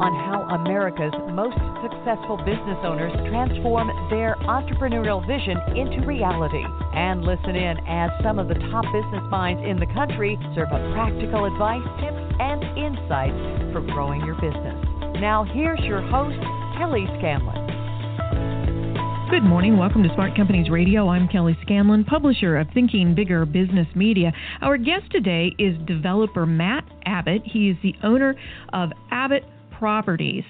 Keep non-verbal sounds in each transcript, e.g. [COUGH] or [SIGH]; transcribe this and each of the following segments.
on how America's most successful business owners transform their entrepreneurial vision into reality. And listen in as some of the top business minds in the country serve up practical advice, tips, and insights for growing your business. Now, here's your host, Kelly Scanlon. Good morning. Welcome to Smart Companies Radio. I'm Kelly Scanlon, publisher of Thinking Bigger Business Media. Our guest today is developer Matt Abbott. He is the owner of Abbott Properties.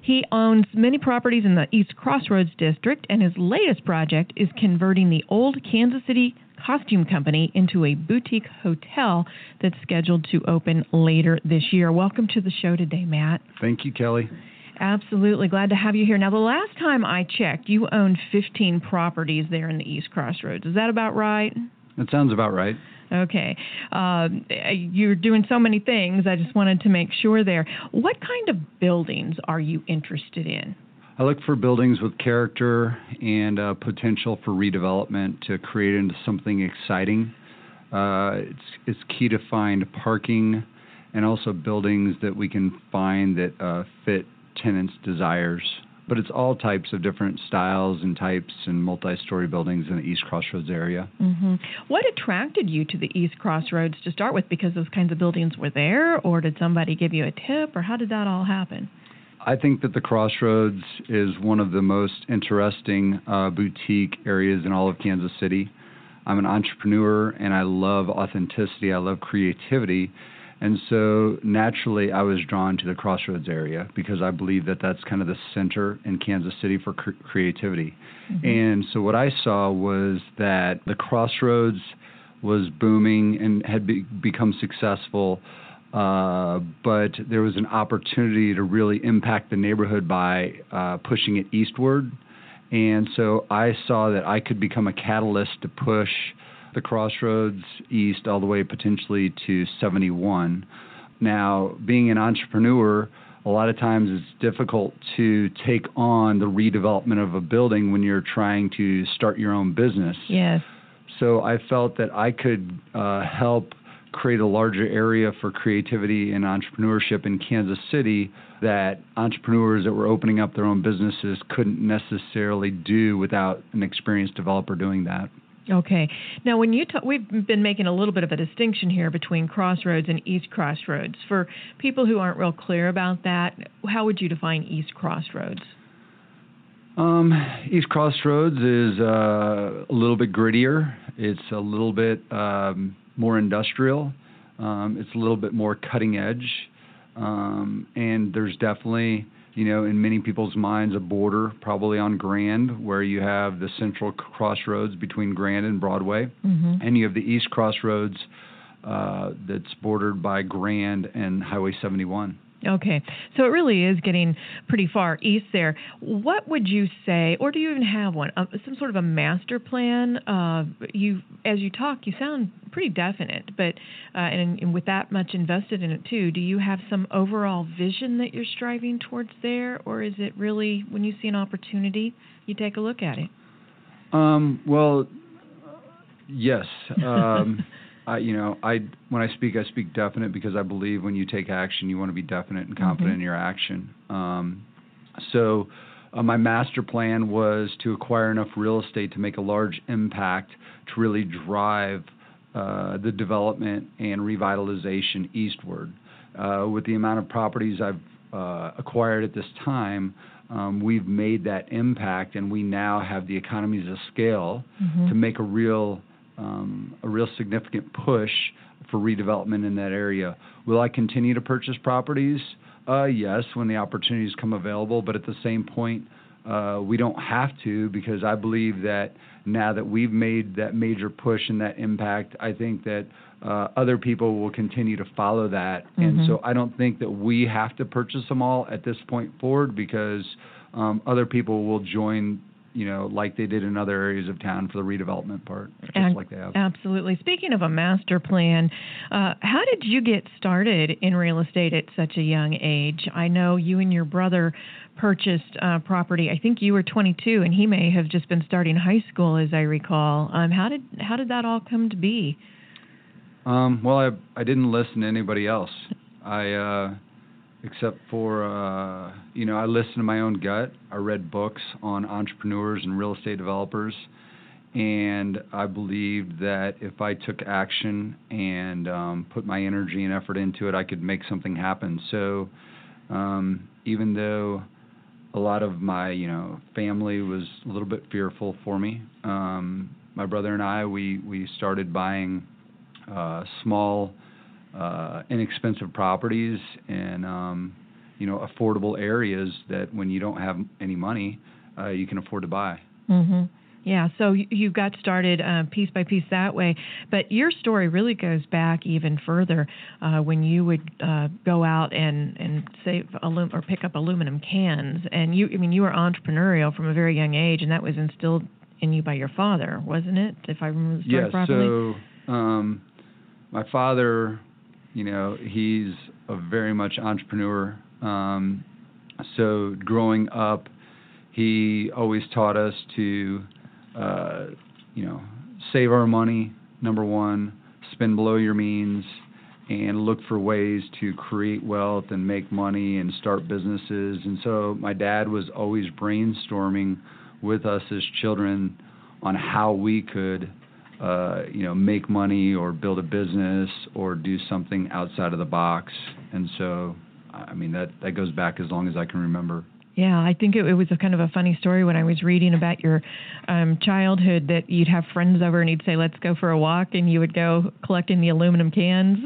He owns many properties in the East Crossroads district, and his latest project is converting the old Kansas City costume company into a boutique hotel that's scheduled to open later this year. Welcome to the show today, Matt. Thank you, Kelly. Absolutely. Glad to have you here. Now, the last time I checked, you owned 15 properties there in the East Crossroads. Is that about right? That sounds about right. Okay. Uh, you're doing so many things. I just wanted to make sure there. What kind of buildings are you interested in? I look for buildings with character and uh, potential for redevelopment to create into something exciting. Uh, it's, it's key to find parking and also buildings that we can find that uh, fit tenants' desires. But it's all types of different styles and types and multi story buildings in the East Crossroads area. Mm-hmm. What attracted you to the East Crossroads to start with? Because those kinds of buildings were there, or did somebody give you a tip, or how did that all happen? I think that the Crossroads is one of the most interesting uh, boutique areas in all of Kansas City. I'm an entrepreneur and I love authenticity, I love creativity. And so naturally, I was drawn to the Crossroads area because I believe that that's kind of the center in Kansas City for cr- creativity. Mm-hmm. And so what I saw was that the Crossroads was booming and had be- become successful. Uh, but there was an opportunity to really impact the neighborhood by uh, pushing it eastward. And so I saw that I could become a catalyst to push the crossroads east all the way potentially to 71. Now, being an entrepreneur, a lot of times it's difficult to take on the redevelopment of a building when you're trying to start your own business. Yes. So I felt that I could uh, help create a larger area for creativity and entrepreneurship in Kansas City that entrepreneurs that were opening up their own businesses couldn't necessarily do without an experienced developer doing that. Okay. Now, when you talk, we've been making a little bit of a distinction here between Crossroads and East Crossroads. For people who aren't real clear about that, how would you define East Crossroads? Um, East Crossroads is uh, a little bit grittier. It's a little bit um, more industrial. Um, it's a little bit more cutting edge, um, and there's definitely you know, in many people's minds, a border probably on Grand, where you have the central crossroads between Grand and Broadway, mm-hmm. and you have the east crossroads uh, that's bordered by Grand and Highway 71. Okay, so it really is getting pretty far east there. What would you say, or do you even have one? Uh, some sort of a master plan? Uh, you, as you talk, you sound pretty definite, but uh, and, and, with that much invested in it too, do you have some overall vision that you're striving towards there, or is it really when you see an opportunity, you take a look at it? Um, well, yes. [LAUGHS] Um, I, you know, I when I speak, I speak definite because I believe when you take action, you want to be definite and confident mm-hmm. in your action. Um, so, uh, my master plan was to acquire enough real estate to make a large impact to really drive uh, the development and revitalization eastward. Uh, with the amount of properties I've uh, acquired at this time, um, we've made that impact, and we now have the economies of scale mm-hmm. to make a real um, a real significant push for redevelopment in that area. Will I continue to purchase properties? Uh, yes, when the opportunities come available, but at the same point, uh, we don't have to because I believe that now that we've made that major push and that impact, I think that uh, other people will continue to follow that. Mm-hmm. And so I don't think that we have to purchase them all at this point forward because um, other people will join you know, like they did in other areas of town for the redevelopment part, just like they have. Absolutely. Speaking of a master plan, uh, how did you get started in real estate at such a young age? I know you and your brother purchased uh, property. I think you were 22, and he may have just been starting high school, as I recall. Um, how did how did that all come to be? Um, well, I I didn't listen to anybody else. I uh, except for uh, you know I listened to my own gut. I read books on entrepreneurs and real estate developers, and I believed that if I took action and um, put my energy and effort into it, I could make something happen. So um, even though a lot of my you know family was a little bit fearful for me, um, my brother and I we we started buying uh, small, uh, inexpensive properties and um, you know affordable areas that when you don't have any money, uh, you can afford to buy. Mm-hmm. Yeah, so you, you got started uh, piece by piece that way, but your story really goes back even further uh, when you would uh, go out and and save alum- or pick up aluminum cans, and you I mean you were entrepreneurial from a very young age, and that was instilled in you by your father, wasn't it? If I remember the story Yeah. properly. So um, my father, you know, he's a very much entrepreneur. Um, so growing up, he always taught us to, uh, you know, save our money. Number one, spend below your means, and look for ways to create wealth and make money and start businesses. And so my dad was always brainstorming with us as children on how we could uh, you know, make money or build a business or do something outside of the box. And so, I mean, that that goes back as long as I can remember. Yeah, I think it, it was a kind of a funny story when I was reading about your um, childhood that you'd have friends over and you'd say, "Let's go for a walk," and you would go collecting the aluminum cans.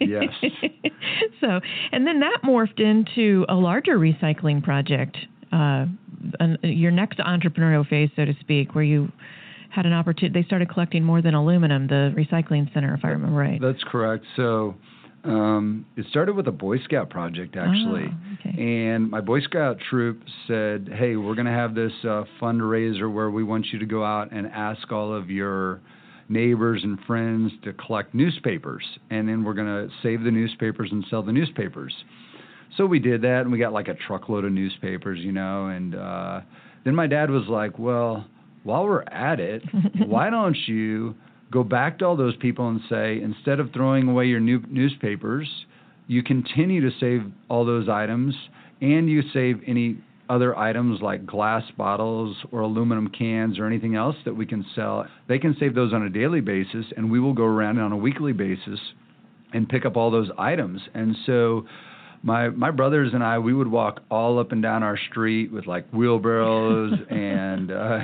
Yes. [LAUGHS] so, and then that morphed into a larger recycling project. Uh, an, your next entrepreneurial phase, so to speak, where you had an opportunity. They started collecting more than aluminum. The recycling center, if I remember right. That's correct. So. Um, it started with a Boy Scout project actually, Ah, okay. and my Boy Scout troop said, "Hey, we're going to have this uh, fundraiser where we want you to go out and ask all of your neighbors and friends to collect newspapers, and then we're going to save the newspapers and sell the newspapers." So we did that, and we got like a truckload of newspapers, you know. And uh, then my dad was like, "Well, while we're at it, [LAUGHS] why don't you go back to all those people and say, instead of throwing away your new newspapers, you continue to save all those items, and you save any other items like glass bottles or aluminum cans or anything else that we can sell. They can save those on a daily basis, and we will go around on a weekly basis and pick up all those items. And so my my brothers and I we would walk all up and down our street with like wheelbarrows [LAUGHS] and uh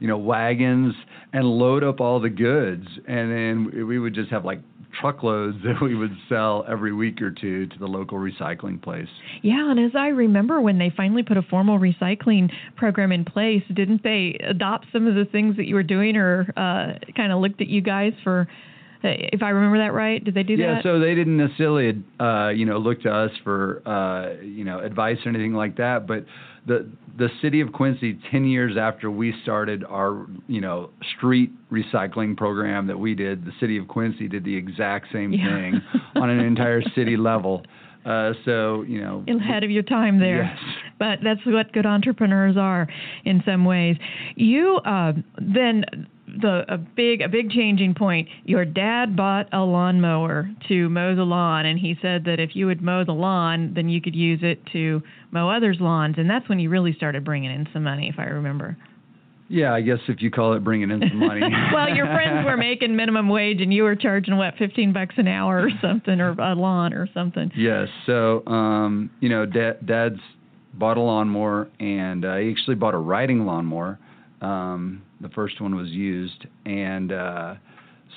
you know wagons and load up all the goods and then we would just have like truckloads [LAUGHS] that we would sell every week or two to the local recycling place. Yeah, and as I remember, when they finally put a formal recycling program in place, didn't they adopt some of the things that you were doing, or uh, kind of looked at you guys for? Uh, If I remember that right, did they do yeah, that? Yeah, so they didn't necessarily, uh, you know, look to us for, uh, you know, advice or anything like that. But the the city of Quincy, ten years after we started our, you know, street recycling program that we did, the city of Quincy did the exact same Yeah. thing [LAUGHS] on an entire city level. Uh, so you know, ahead of your time there. Yes. But that's what good entrepreneurs are in some ways. You uh, then the a big a big changing point. Your dad bought a lawnmower to mow the lawn, and he said that if you would mow the lawn, then you could use it to mow others' lawns, and that's when you really started bringing in some money, if I remember. yeah, I guess if you call it bringing in some money. [LAUGHS] well, your friends were making minimum wage, and you were charging what fifteen bucks an hour or something, or a lawn or something. Yes. So, um, you know, dad, dad's bought a lawnmower, and uh, he actually bought a riding lawnmower. Um, the first one was used, and uh,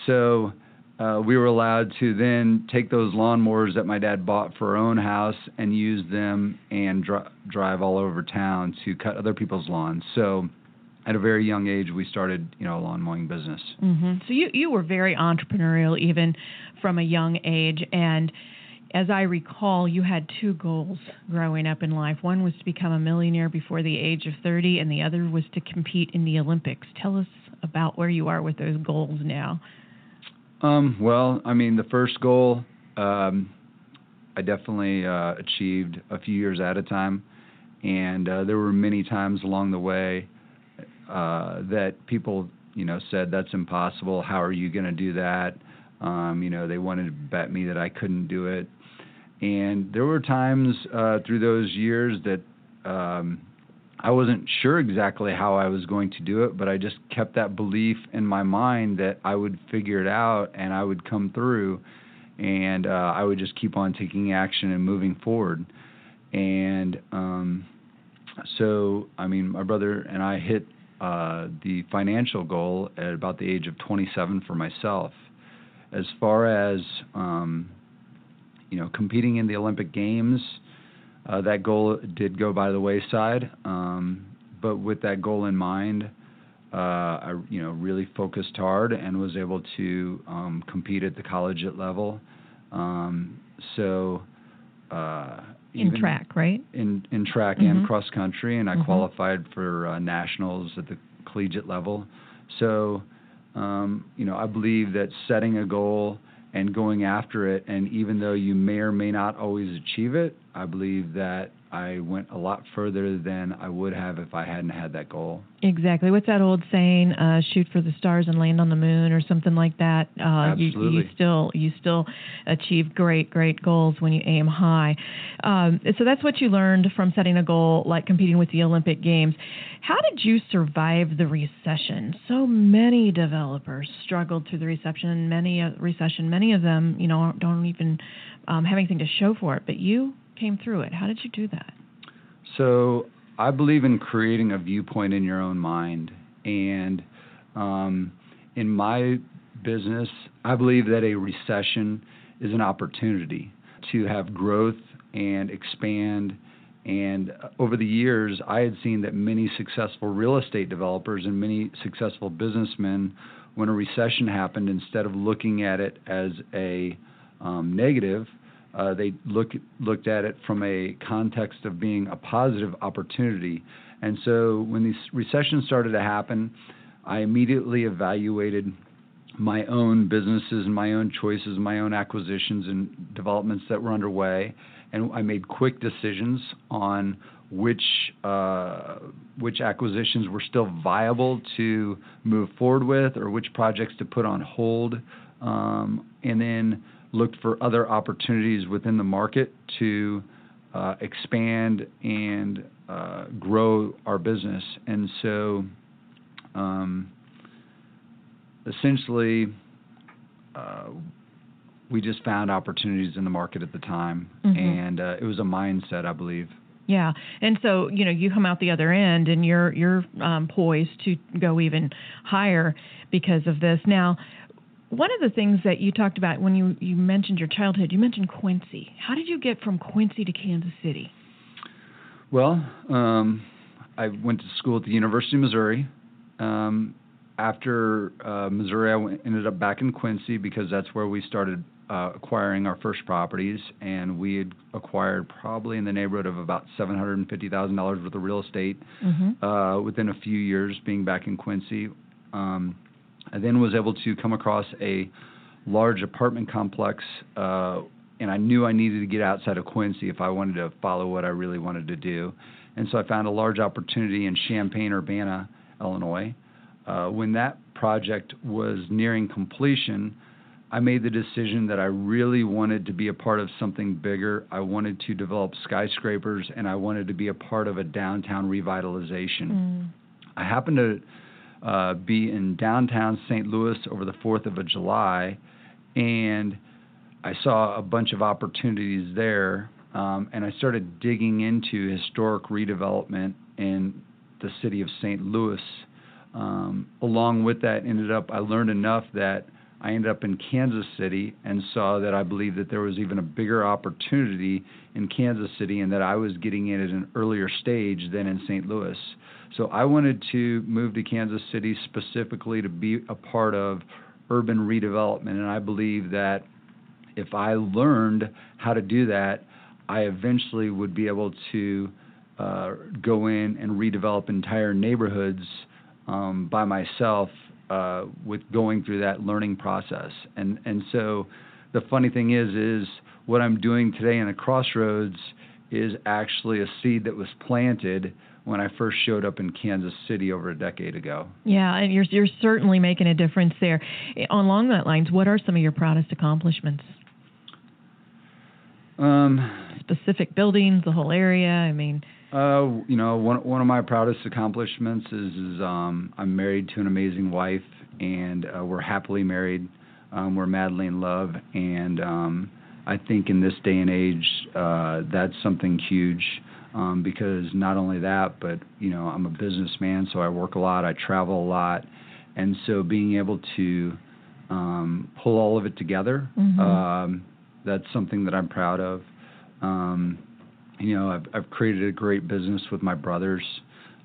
so uh, we were allowed to then take those lawnmowers that my dad bought for our own house and use them and dri- drive all over town to cut other people's lawns. So, at a very young age, we started, you know, a lawn mowing business. hmm So you you were very entrepreneurial even from a young age, and as I recall, you had two goals growing up in life. One was to become a millionaire before the age of 30, and the other was to compete in the Olympics. Tell us about where you are with those goals now. Um, well, I mean, the first goal um, I definitely uh, achieved a few years at a time, and uh, there were many times along the way uh, that people, you know, said that's impossible. How are you going to do that? Um, you know, they wanted to bet me that I couldn't do it, and there were times uh, through those years that um, I wasn't sure exactly how I was going to do it, but I just kept that belief in my mind that I would figure it out and I would come through, and uh, I would just keep on taking action and moving forward. And um, so, I mean, my brother and I hit uh, the financial goal at about the age of 27 for myself. As far as um, you know, competing in the Olympic Games uh, that goal did go by the wayside. Um, but with that goal in mind, uh, I you know really focused hard and was able to um, compete at the collegiate level. Um, so uh, in track, right? In in track mm-hmm. and cross country, and I mm-hmm. qualified for uh, nationals at the collegiate level. So um, you know I believe that setting a goal and going after it. And even though you may or may not always achieve it, I believe that I went a lot further than I would have if I hadn't had that goal. Exactly. What's that old saying? Uh, shoot for the stars and land on the moon, or something like that. Uh, Absolutely. You, you, still you still achieve great great goals when you aim high. Um, so that's what you learned from setting a goal, like competing with the Olympic Games. How did you survive the recession? So many developers struggled through the recession. Many uh, recession. Many of them, you know, don't even um, have anything to show for it. But you came through it. How did you do that? So I believe in creating a viewpoint in your own mind, and um, in my business, I believe that a recession is an opportunity to have growth and expand. And over the years, I had seen that many successful real estate developers and many successful businessmen, when a recession happened, instead of looking at it as a um, negative, uh, they look, looked at it from a context of being a positive opportunity. And so when these recessions started to happen, I immediately evaluated my own businesses and my own choices, my own acquisitions and developments that were underway, and I made quick decisions on which uh, which acquisitions were still viable to move forward with, or which projects to put on hold, um, and then looked for other opportunities within the market to uh, expand and uh, grow our business. And so, um, essentially, uh, we just found opportunities in the market at the time, mm-hmm. and uh, it was a mindset, I believe. Yeah, and so you know you come out the other end, and you're you're um, poised to go even higher because of this. Now, one of the things that you talked about when you, you mentioned your childhood, you mentioned Quincy. How did you get from Quincy to Kansas City? Well, um, I went to school at the University of Missouri. Um, after uh, Missouri, I went, ended up back in Quincy because that's where we started uh, acquiring our first properties, and we had acquired probably in the neighborhood of about seven hundred and fifty thousand dollars worth of real estate mm-hmm. uh, within a few years being back in Quincy. Um, I then was able to come across a large apartment complex, uh, and I knew I needed to get outside of Quincy if I wanted to follow what I really wanted to do. And so I found a large opportunity in Champaign, Urbana, Illinois. Uh, when that project was nearing completion, I made the decision that I really wanted to be a part of something bigger. I wanted to develop skyscrapers and I wanted to be a part of a downtown revitalization. Mm. I happened to uh, be in downtown St. Louis over the 4th of July, and I saw a bunch of opportunities there. Um, and I started digging into historic redevelopment in the city of St. Louis. Um, along with that, ended up I learned enough that I ended up in Kansas City and saw that I believed that there was even a bigger opportunity in Kansas City and that I was getting in at an earlier stage than in St. Louis. So I wanted to move to Kansas City specifically to be a part of urban redevelopment, and I believe that if I learned how to do that, I eventually would be able to uh, go in and redevelop entire neighborhoods um, by myself uh, with going through that learning process. And and so the funny thing is is what I'm doing today in a crossroads is actually a seed that was planted when I first showed up in Kansas City over a decade ago. Yeah, and you're you're certainly making a difference there. Along that lines, what are some of your proudest accomplishments? Um, Specific buildings, the whole area. I mean. Uh, you know, one one of my proudest accomplishments is, is um, I'm married to an amazing wife, and uh, we're happily married. Um, we're madly in love, and um, I think in this day and age, uh, that's something huge. Um, because not only that, but you know, I'm a businessman, so I work a lot, I travel a lot, and so being able to um, pull all of it together, mm-hmm. um, that's something that I'm proud of. Um, you know, I've, I've created a great business with my brothers,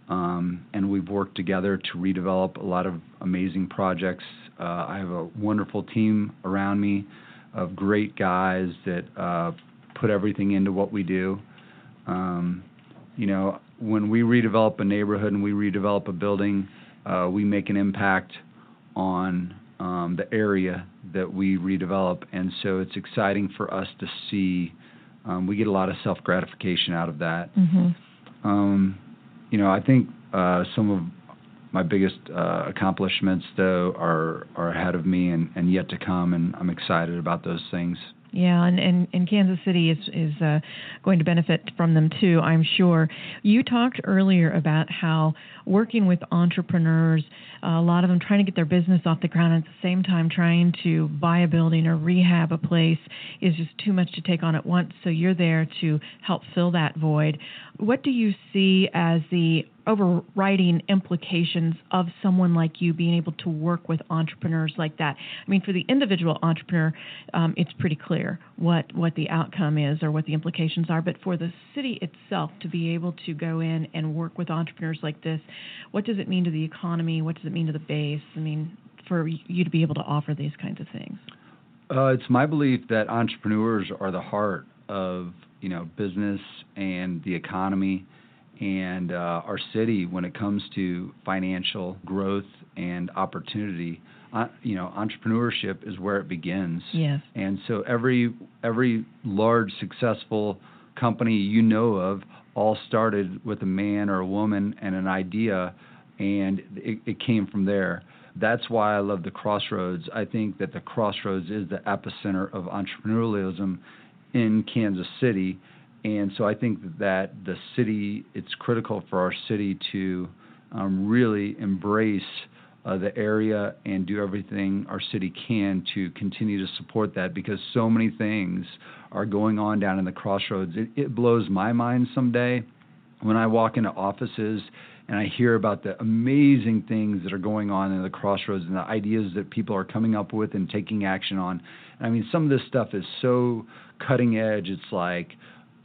um, and we've worked together to redevelop a lot of amazing projects. Uh, I have a wonderful team around me of great guys that uh, put everything into what we do. Um, you know, when we redevelop a neighborhood and we redevelop a building, uh, we make an impact on um, the area that we redevelop, and so it's exciting for us to see um, we get a lot of self gratification out of that. Mm-hmm. Um, you know, I think uh, some of my biggest uh, accomplishments, though, are are ahead of me and, and yet to come, and I'm excited about those things. Yeah, and, and, and Kansas City is is uh, going to benefit from them too, I'm sure. You talked earlier about how working with entrepreneurs, uh, a lot of them trying to get their business off the ground, and at the same time trying to buy a building or rehab a place is just too much to take on at once. So you're there to help fill that void. What do you see as the overriding implications of someone like you being able to work with entrepreneurs like that? I mean, for the individual entrepreneur, um, it's pretty clear what what the outcome is or what the implications are. But for the city itself to be able to go in and work with entrepreneurs like this, what does it mean to the economy? What does it mean to the base? I mean, for you to be able to offer these kinds of things. Uh, it's my belief that entrepreneurs are the heart of you know business and the economy and uh, our city when it comes to financial growth and opportunity. Uh, you know, entrepreneurship is where it begins. Yes. And so every every large successful company you know of all started with a man or a woman and an idea, and it, it came from there. That's why I love the Crossroads. I think that the Crossroads is the epicenter of entrepreneurialism in Kansas City and so I think that the city, it's critical for our city to um, really embrace uh, the area and do everything our city can to continue to support that because so many things are going on down in the crossroads. It, it blows my mind someday when I walk into offices and I hear about the amazing things that are going on in the crossroads and the ideas that people are coming up with and taking action on. I mean, some of this stuff is so cutting edge. It's like,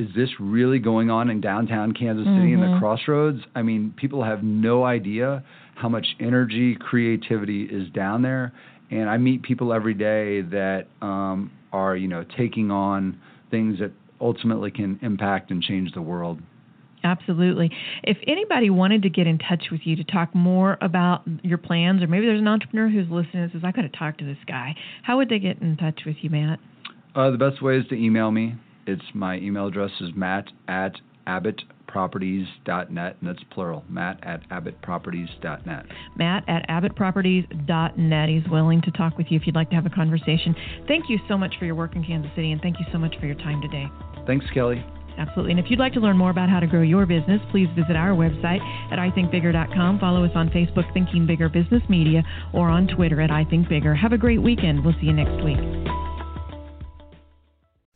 is this really going on in downtown Kansas City mm-hmm. in the crossroads? I mean, people have no idea how much energy, creativity is down there. And I meet people every day that um, are, you know, taking on things that ultimately can impact and change the world. Absolutely. If anybody wanted to get in touch with you to talk more about your plans, or maybe there's an entrepreneur who's listening and says, I got to talk to this guy, how would they get in touch with you, Matt? Uh, the best way is to email me. It's my email address is matt at abbottproperties.net, and that's plural, matt at abbottproperties.net. Matt at abbottproperties.net. He's willing to talk with you if you'd like to have a conversation. Thank you so much for your work in Kansas City, and thank you so much for your time today. Thanks, Kelly. Absolutely. And if you'd like to learn more about how to grow your business, please visit our website at ithinkbigger.com. Follow us on Facebook, Thinking Bigger Business Media, or on Twitter at ithinkbigger. Have a great weekend. We'll see you next week.